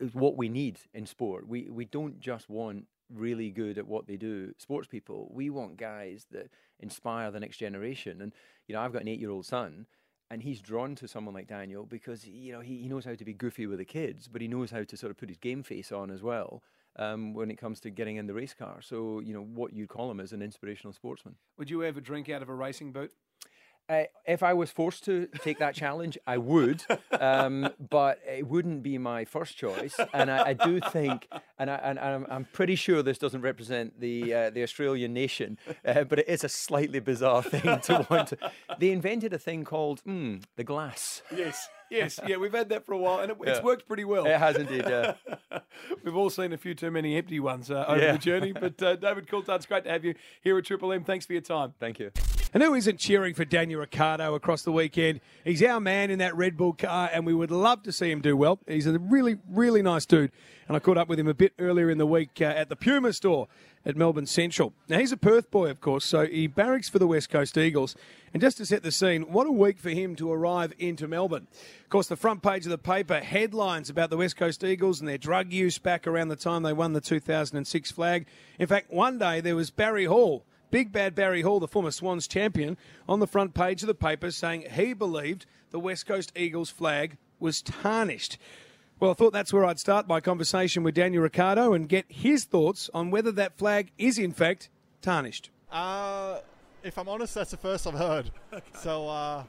is what we need in sport. We we don't just want really good at what they do sports people. We want guys that inspire the next generation. And you know, I've got an eight-year-old son. And he's drawn to someone like Daniel because you know he, he knows how to be goofy with the kids, but he knows how to sort of put his game face on as well um, when it comes to getting in the race car. So you know what you'd call him as an inspirational sportsman. Would you ever drink out of a racing boot? If I was forced to take that challenge, I would, um, *laughs* but it wouldn't be my first choice. And I, I do think, and, I, and I'm, I'm pretty sure this doesn't represent the uh, the Australian nation, uh, but it is a slightly bizarre thing to want to. *laughs* They invented a thing called mm, the glass. Yes, yes, yeah. We've had that for a while, and it, it's Yeah. worked pretty well. It has indeed, yeah. *laughs* we've all seen a few too many empty ones uh, over Yeah. the journey. But uh, David Coulthard, it's great to have you here at Triple M. Thanks for your time. Thank you. And who isn't cheering for Daniel Ricciardo across the weekend? He's our man in that Red Bull car, and we would love to see him do well. He's a really, really nice dude. And I caught up with him a bit earlier in the week uh, at the Puma store at Melbourne Central. Now, he's a Perth boy, of course, so he barracks for the West Coast Eagles. And just to set the scene, what a week for him to arrive into Melbourne. Of course, the front page of the paper, headlines about the West Coast Eagles and their drug use back around the time they won the 2006 flag. In fact, one day there was Barry Hall. Big Bad Barry Hall, the former Swans champion, on the front page of the paper saying he believed the West Coast Eagles flag was tarnished. Well, I thought that's where I'd start my conversation with Daniel Ricciardo and get his thoughts on whether that flag is in fact tarnished. Uh, if I'm honest, that's the first I've heard. So, uh,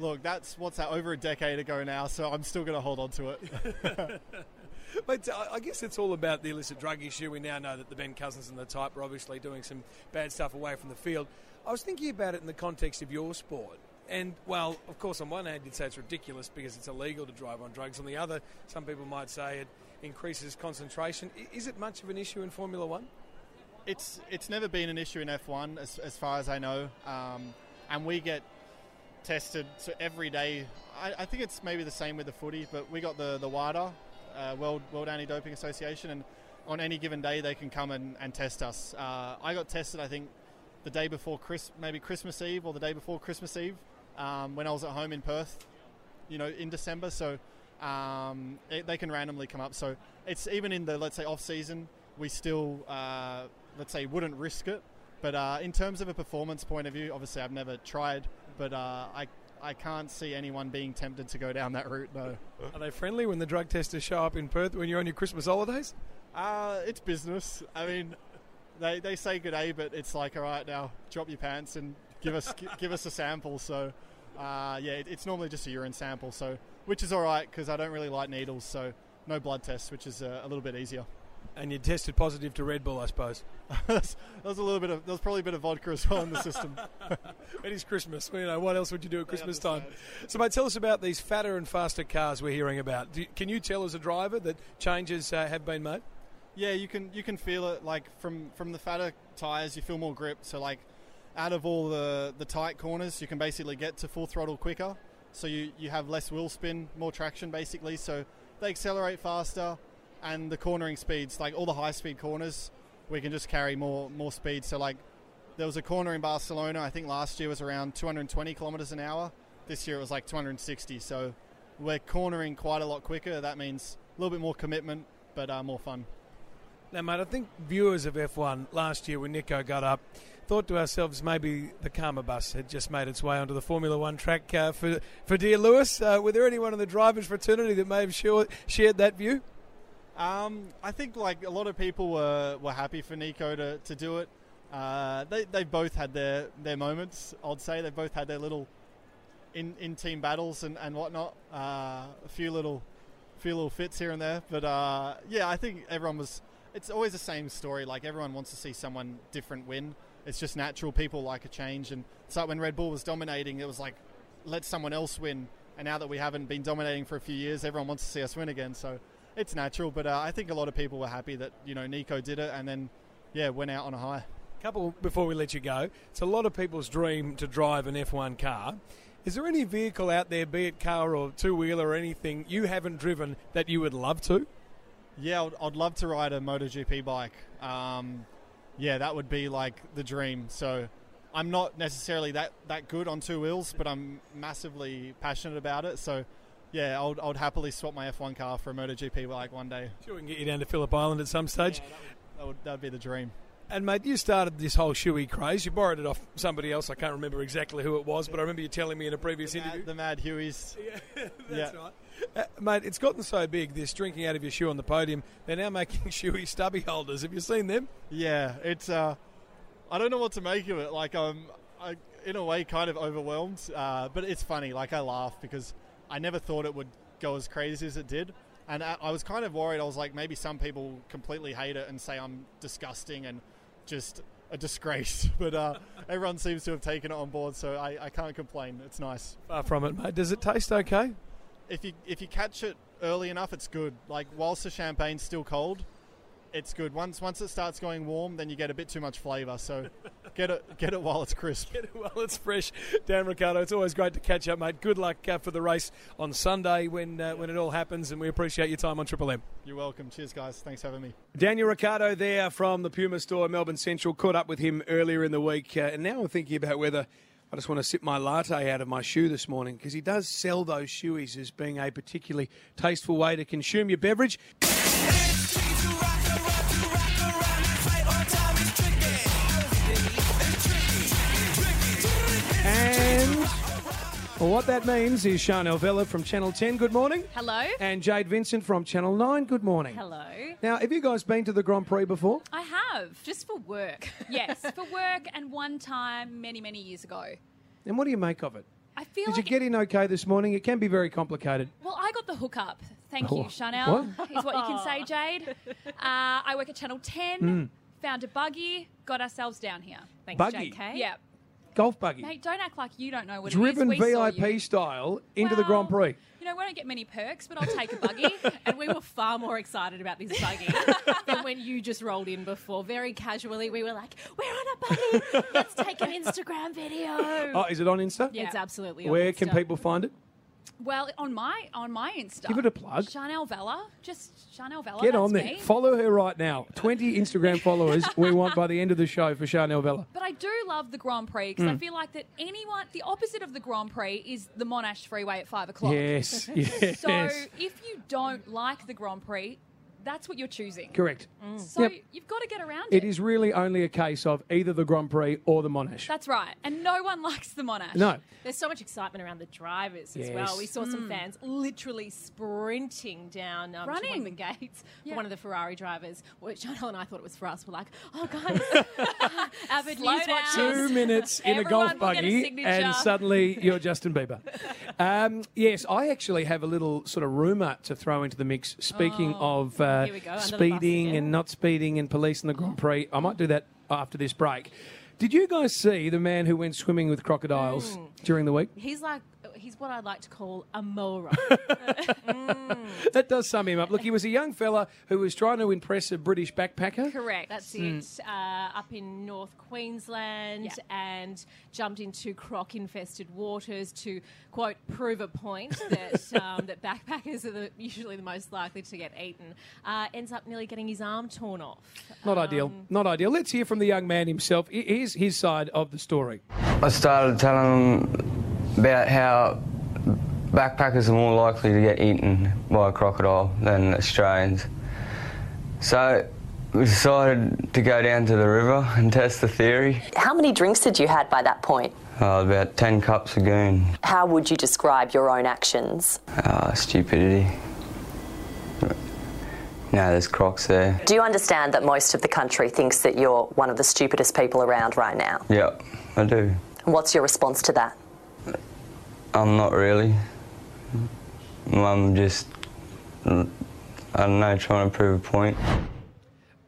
Look, that's what's that over a decade ago now, so I'm still going to hold on to it. *laughs* *laughs* But uh, I guess it's all about the illicit drug issue. We now know that the Ben Cousins and the type are obviously doing some bad stuff away from the field. I was thinking about it in the context of your sport. And, well, of course, on one hand, you'd say it's ridiculous because it's illegal to drive on drugs. On the other, some people might say it increases concentration. Is it much of an issue in Formula One? it's it's never been an issue in F1 as, as far as I know, um, and we get tested so every day. I, I think it's maybe the same with the footy, but we got the the WADA, uh, World World Anti Doping Association, and on any given day they can come and, and test us. Uh, I got tested, I think, the day before Chris, maybe Christmas Eve or the day before Christmas Eve, um, when I was at home in Perth, you know, in December. So um, it, they can randomly come up. So it's even in the let's say off season, we still uh, let's say wouldn't risk it. But uh, in terms of a performance point of view, obviously I've never tried, but uh, I I can't see anyone being tempted to go down that route. though. Are they friendly when the drug testers show up in Perth when you're on your Christmas holidays? Uh, it's business. I mean, they, they say good day, but it's like, all right, now drop your pants and give us *laughs* give us a sample. So, uh, yeah, it, it's normally just a urine sample. So, which is all right because I don't really like needles. So, no blood tests, which is uh, a little bit easier. And you tested positive to Red Bull, I suppose. *laughs* That's- there was a little bit of there was probably a bit of vodka as well in the system. *laughs* it is Christmas. You know, what else would you do at Christmas time? So, mate, tell us about these fatter and faster cars we're hearing about. Do, can you tell as a driver that changes uh, have been made? Yeah, you can you can feel it like from from the fatter tires, you feel more grip. So like out of all the the tight corners, you can basically get to full throttle quicker. So you you have less wheel spin, more traction basically. So they accelerate faster, and the cornering speeds, like all the high speed corners, we can just carry more more speed. So like there was a corner in Barcelona, I think last year was around 220 kilometers an hour. This year it was like 260. So we're cornering quite a lot quicker. That means a little bit more commitment, but uh, more fun. Now, mate, I think viewers of F1 last year when Nico got up thought to ourselves maybe the Karma bus had just made its way onto the Formula One track uh, for, for dear Lewis. Uh, were there anyone in the drivers' fraternity that may have shared, shared that view? Um, I think like a lot of people were, were happy for Nico to, to do it. Uh, they they both had their, their moments. I'd say they both had their little in, in team battles and, and whatnot. Uh, a few little few little fits here and there, but uh, yeah, I think everyone was. It's always the same story. Like everyone wants to see someone different win. It's just natural. People like a change, and like when Red Bull was dominating, it was like let someone else win. And now that we haven't been dominating for a few years, everyone wants to see us win again. So it's natural. But uh, I think a lot of people were happy that you know Nico did it, and then yeah, went out on a high. Couple before we let you go, it's a lot of people's dream to drive an F1 car. Is there any vehicle out there, be it car or two wheeler or anything, you haven't driven that you would love to? Yeah, I'd, I'd love to ride a MotoGP bike. Um, yeah, that would be like the dream. So I'm not necessarily that, that good on two wheels, but I'm massively passionate about it. So yeah, I would, I would happily swap my F1 car for a MotoGP like one day. Sure, we can get you down to Phillip Island at some stage. That would that'd be the dream. And mate, you started this whole shoey craze. You borrowed it off somebody else. I can't remember exactly who it was, but I remember you telling me in a previous interview. The Mad Hueys. *laughs* That's right. Uh, mate, it's gotten so big, this drinking out of your shoe on the podium, they're now making *laughs* shoey stubby holders. Have you seen them? Yeah, it's. Uh, I don't know what to make of it. Like I'm, I, in a way, kind of overwhelmed. Uh, but it's funny. Like I laugh because I never thought it would go as crazy as it did, and I, I was kind of worried. I was like, maybe some people completely hate it and say I'm disgusting and just a disgrace. *laughs* But uh, everyone seems to have taken it on board, so I, I can't complain. It's nice. Far from it, mate. Does it taste okay? If you if you catch it early enough, it's good. Like whilst the champagne's still cold, it's good. Once once it starts going warm, then you get a bit too much flavour. So get it get it while it's crisp. Get it while it's fresh. Dan Ricciardo, it's always great to catch up, mate. Good luck uh, for the race on Sunday when uh, when it all happens, and we appreciate your time on Triple M. You're welcome. Cheers, guys. Thanks for having me. Daniel Ricciardo there from the Puma store, Melbourne Central. Caught up with him earlier in the week, uh, and now I'm thinking about whether I just want to sip my latte out of my shoe this morning because he does sell those shoeies as being a particularly tasteful way to consume your beverage. Well, what that means is Sharnelle Vella from Channel 10, good morning. Hello. And Jayde Vincent from Channel 9, good morning. Hello. Now, have you guys been to the Grand Prix before? I have, just for work. *laughs* Yes, for work and one time many, many years ago. And what do you make of it? I feel Did like you get in okay this morning? It can be very complicated. Well, I got the hookup. Thank Oh, you, Sharnelle. what? Is what you can say, Jayde. *laughs* Uh, I work at Channel 10. Mm. Found a buggy. Got ourselves down here. Thanks, Buggy? JK. Yeah. Golf buggy. Mate, don't act like you don't know what Driven it is. We saw VIP style into the Grand Prix. You know, we don't get many perks, but I'll take a buggy. *laughs* and we were far more excited about this buggy *laughs* than when you just rolled in before. Very casually, we were like, "We're on a buggy. Let's take an Instagram video." Oh, is it on Insta? Yeah. It's absolutely on Where can people find it? Well, on my on my Insta. Give it a plug. Sharnelle Vella. Just Sharnelle Vella. Get on there. me. Follow her right now. 20 Instagram followers we want by the end of the show for Sharnelle Vella. But I do love the Grand Prix because I Mm. feel like that anyone, the opposite of the Grand Prix is the Monash Freeway at five o'clock. Yes, *laughs* yes. So if you don't like the Grand Prix, that's what you're choosing. Correct. So Yep. you've got to get around it. It is really only a case of either the Grand Prix or the Monash. That's right. And no one likes the Monash. No. There's so much excitement around the drivers as well. We saw some Mm. fans literally sprinting down um, to one Running. of the gates Yeah. for one of the Ferrari drivers. Well, *laughs* Sharnelle and I thought it was for us. We're like, oh, guys, *laughs* *laughs* avid Slow news watchers. Two minutes in a golf will get a buggy, and suddenly you're Justin Bieber. Um, yes, I actually have a little sort of rumour to throw into the mix. Speaking of uh, Go, under the bus speeding and not speeding and police in the Grand Prix, I might do that after this break. Did you guys see the man who went swimming with crocodiles Mm. during the week? He's like, he's what I'd like to call a mower. *laughs* That does sum him up. Look, he was a young fella who was trying to impress a British backpacker. Correct. That's Mm. it. Uh, up in North Queensland and jumped into croc infested waters to, quote, prove a point *laughs* that, um, that backpackers are the, usually the most likely to get eaten. Uh, ends up nearly getting his arm torn off. Not ideal. Not ideal. Let's hear from the young man himself. Here's his side of the story. I started telling them about how backpackers are more likely to get eaten by a crocodile than Australians. So we decided to go down to the river and test the theory. How many drinks had you had by that point? Uh, about 10 cups of goon. How would you describe your own actions? Uh, stupidity. No, there's crocs there. Do you understand that most of the country thinks that you're one of the stupidest people around right now? Yep, I do. And what's your response to that? I'm not really. I'm just, I don't know, trying to prove a point.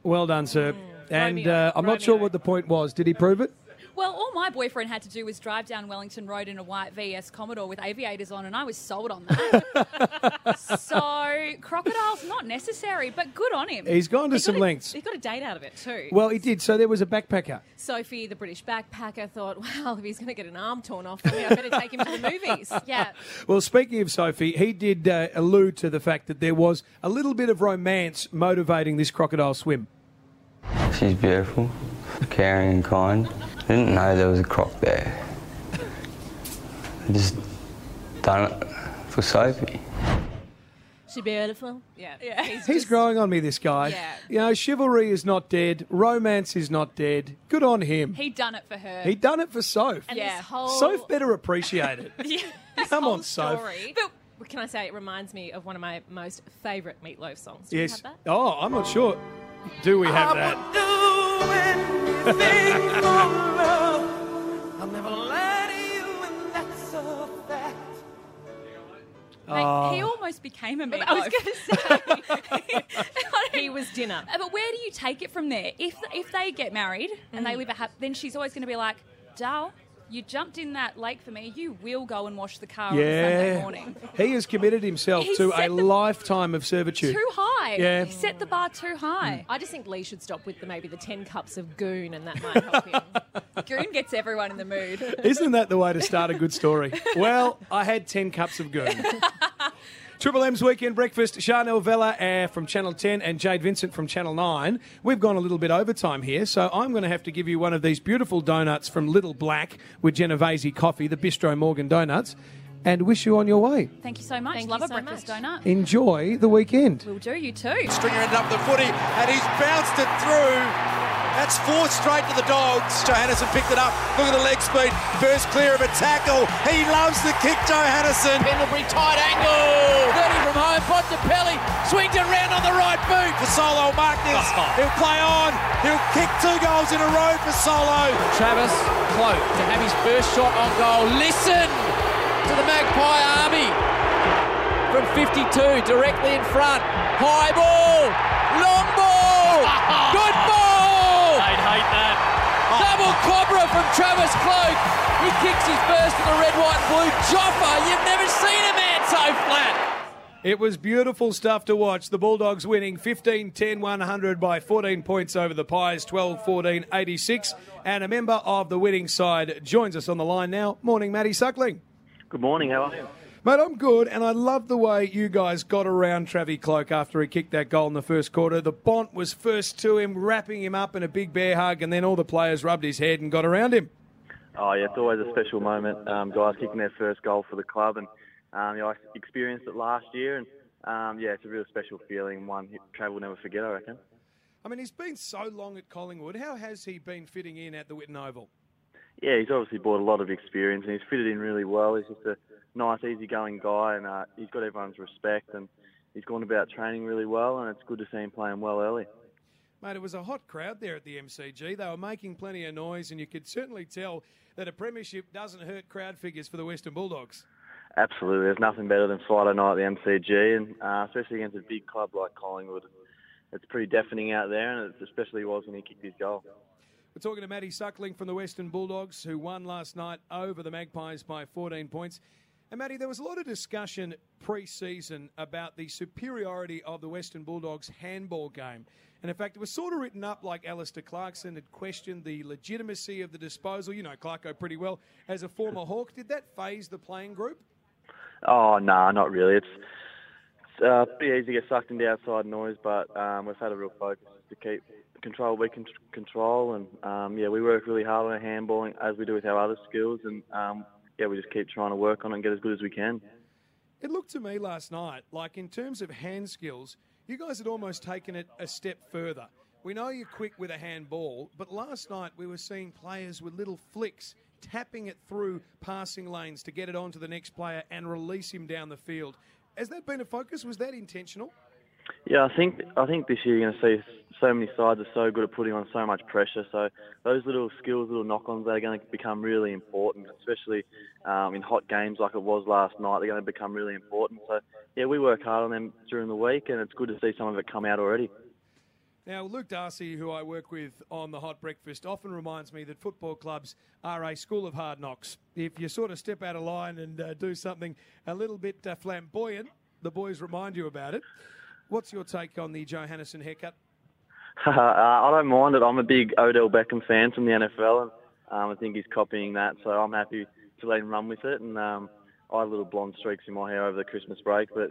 Well done, sir. And uh, I'm not sure what the point was. Did he prove it? Well, all my boyfriend had to do was drive down Wellington Road in a white VS Commodore with aviators on, and I was sold on that. *laughs* so, crocodiles not necessary, but good on him. He's gone to He some got a- lengths. He got a date out of it too. Well, he did. So there was a backpacker. Sophie, the British backpacker, thought, well, if he's going to get an arm torn off, I better take him to the movies. *laughs* Yeah. Well, speaking of Sophie, he did uh, allude to the fact that there was a little bit of romance motivating this crocodile swim. She's beautiful, caring and kind. I didn't know there was a croc there. I just done it for Sophie. She beautiful. Yeah. Yeah. He's growing on me, this guy. Yeah. You know, chivalry is not dead. Romance is not dead. Good on him. He done it for her. He done it for Soph. And Yeah. this whole Soph better appreciate it. *laughs* yeah, Come whole on, Soph. But can I say it reminds me of one of my most favourite Meatloaf songs? Do Yes. you have that? Oh, I'm not sure. Do we have that? I'll never lie to you, and that's a fact. Mate, Oh. he almost became a meatloaf. I was going to say *laughs* he was dinner. Uh, But where do you take it from there? If if they get married and Mm. they live a happy, then she's always going to be like, Dal, you jumped in that lake for me. You will go and wash the car on Sunday Yeah. morning. He has committed himself He to a lifetime of servitude. Too high. Yeah. He set the bar too high. Mm. I just think Lee should stop with the maybe the ten cups of goon, and that might help him. *laughs* Goon gets everyone in the mood. Isn't that the way to start a good story? *laughs* Well, I had 10 cups of goon. *laughs* Triple M's Weekend Breakfast, Sharnelle Vella uh, from Channel 10 and Jayde Vincent from Channel 9. We've gone a little bit overtime here, so I'm going to have to give you one of these beautiful donuts from Little Black with Genovese coffee, the Bistro Morgan donuts, and wish you on your way. Thank you so much. Thank Love you a so breakfast donut. Enjoy the weekend. We'll do you too. Stringer ended up the footy and he's bounced it through. That's fourth straight to the dogs. Johannisen picked it up. Look at the leg speed. First clear of a tackle. He loves the kick, Johannisen. Pendlebury tight angle. 30 from home. Bontempelli swings it round on the right boot. Fasolo Marcus. Oh. He'll play on. He'll kick two goals in a row Fasolo. Travis Cloke to have his first shot on goal. Listen to the Magpie Army from 52, directly in front. High ball, long ball, *laughs* good ball. I'd hate that. Double cobra from Travis Cloke. He kicks his first in the red, white, blue. Joffa, you've never seen a man so flat. It was beautiful stuff to watch. The Bulldogs winning 15 10 100 by 14 points over the Pies, 12 14 86. And a member of the winning side joins us on the line now. Morning, Matty Suckling. Good morning, how are you? Mate, I'm good, and I love the way you guys got around Travie Cloke after he kicked that goal in the first quarter. The Bont was first to him, wrapping him up in a big bear hug, and then all the players rubbed his head and got around him. Oh yeah, it's always a special moment. Um, guys kicking their first goal for the club, and um, know, I experienced it last year, and um, yeah, it's a real special feeling. One Trav will never forget, I reckon. I mean, he's been so long at Collingwood. How has he been fitting in at the Whitten Oval? Yeah, he's obviously brought a lot of experience, and he's fitted in really well. He's just a nice, easygoing guy, and uh, he's got everyone's respect, and he's gone about training really well, and it's good to see him playing well early. Mate, it was a hot crowd there at the MCG. They were making plenty of noise, and you could certainly tell that a premiership doesn't hurt crowd figures for the Western Bulldogs. Absolutely, there's nothing better than Friday night at the MCG, and uh, especially against a big club like Collingwood. It's pretty deafening out there, and it especially was when he kicked his goal. We're talking to Matty Suckling from the Western Bulldogs, who won last night over the Magpies by 14 points. And Matty, there was a lot of discussion pre-season about the superiority of the Western Bulldogs handball game. And in fact, it was sort of written up like Alastair Clarkson had questioned the legitimacy of the disposal. You know Clarko pretty well as a former Hawk. Did that phase the playing group? Oh, no, not really. It's, it's uh, pretty easy to get sucked into outside noise, but um, we've had a real focus to keep control we can control, and um, yeah, we work really hard on our handballing as we do with our other skills, and um, yeah, we just keep trying to work on it and get as good as we can. It looked to me last night like in terms of hand skills, you guys had almost taken it a step further. We know you're quick with a handball, but last night we were seeing players with little flicks tapping it through passing lanes to get it onto the next player and release him down the field. Has that been a focus? Was that intentional? Yeah, I think I think this year you're going to see so many sides are so good at putting on so much pressure. So those little skills, little knock-ons, they're going to become really important, especially um, in hot games like it was last night. They're going to become really important. So yeah, we work hard on them during the week, and it's good to see some of it come out already. Now, Luke Darcy, who I work with on the Hot Breakfast, often reminds me that football clubs are a school of hard knocks. If you sort of step out of line and uh, do something a little bit uh, flamboyant, the boys remind you about it. What's your take on the Johannisen haircut? *laughs* uh, I don't mind it. I'm a big Odell Beckham fan from the NFL, and um, I think he's copying that. So I'm happy to let him run with it. And um, I had little blonde streaks in my hair over the Christmas break, but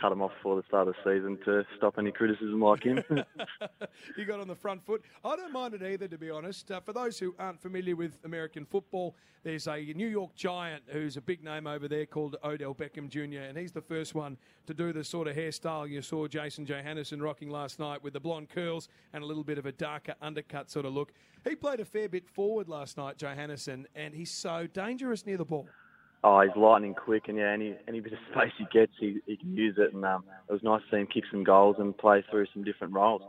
cut him off before the start of the season to stop any criticism like him. *laughs* you got on the front foot. I don't mind it either, to be honest. Uh, for those who aren't familiar with American football, there's a New York Giant who's a big name over there called Odell Beckham Jr., and he's the first one to do the sort of hairstyle you saw Jason Johannisen rocking last night with the blonde curls and a little bit of a darker undercut sort of look. He played a fair bit forward last night, Johannisen, and he's so dangerous near the ball. Oh, he's lightning quick, and yeah, any any *laughs* bit of space he gets, he, he can use it. And um, it was nice to see him kick some goals and play through some different roles.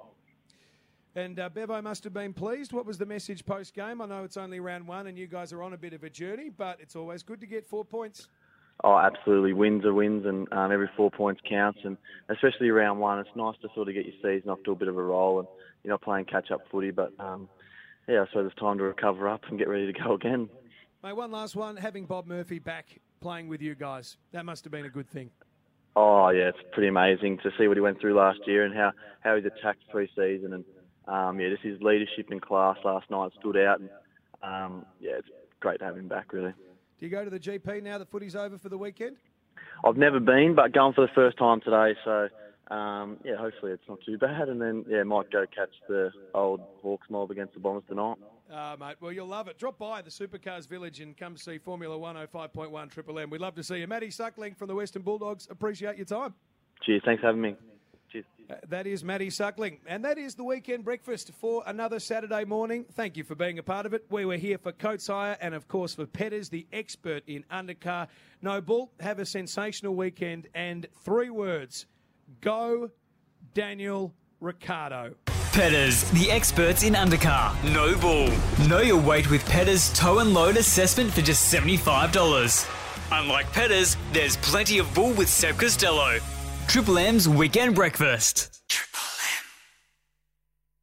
And uh, Bevo must have been pleased. What was the message post game? I know it's only round one, and you guys are on a bit of a journey, but it's always good to get four points. Oh, absolutely. Wins are wins, and um, every four points counts. And especially round one, it's nice to sort of get your season off to a bit of a roll, and you're not playing catch-up footy. But um, yeah, so it's time to recover up and get ready to go again. Mate, one last one. Having Bob Murphy back playing with you guys, that must have been a good thing. Oh yeah, it's pretty amazing to see what he went through last year and how, how he's attacked pre-season and um, yeah, just his leadership in class last night stood out and um, yeah, it's great to have him back really. Do you go to the GP now that footy's over for the weekend? I've never been, but going for the first time today, so um, yeah, hopefully it's not too bad, and then yeah, might go catch the old Hawks mob against the Bombers tonight. Uh, mate, well, you'll love it. Drop by the Supercars Village and come see Formula 105.1 Triple M. We'd love to see you. Matty Suckling from the Western Bulldogs, appreciate your time. Cheers, thanks for having me. Cheers. Uh, that is Matty Suckling. And that is the weekend breakfast for another Saturday morning. Thank you for being a part of it. We were here for Coates Hire and, of course, for Pedders, the expert in undercar. No bull, have a sensational weekend. And three words go, Daniel Ricciardo. Pedders, the experts in undercar. No bull. Know your weight with Pedders tow and load assessment for just $75. Unlike Pedders, there's plenty of bull with Seb Costello. Triple M's Weekend Breakfast.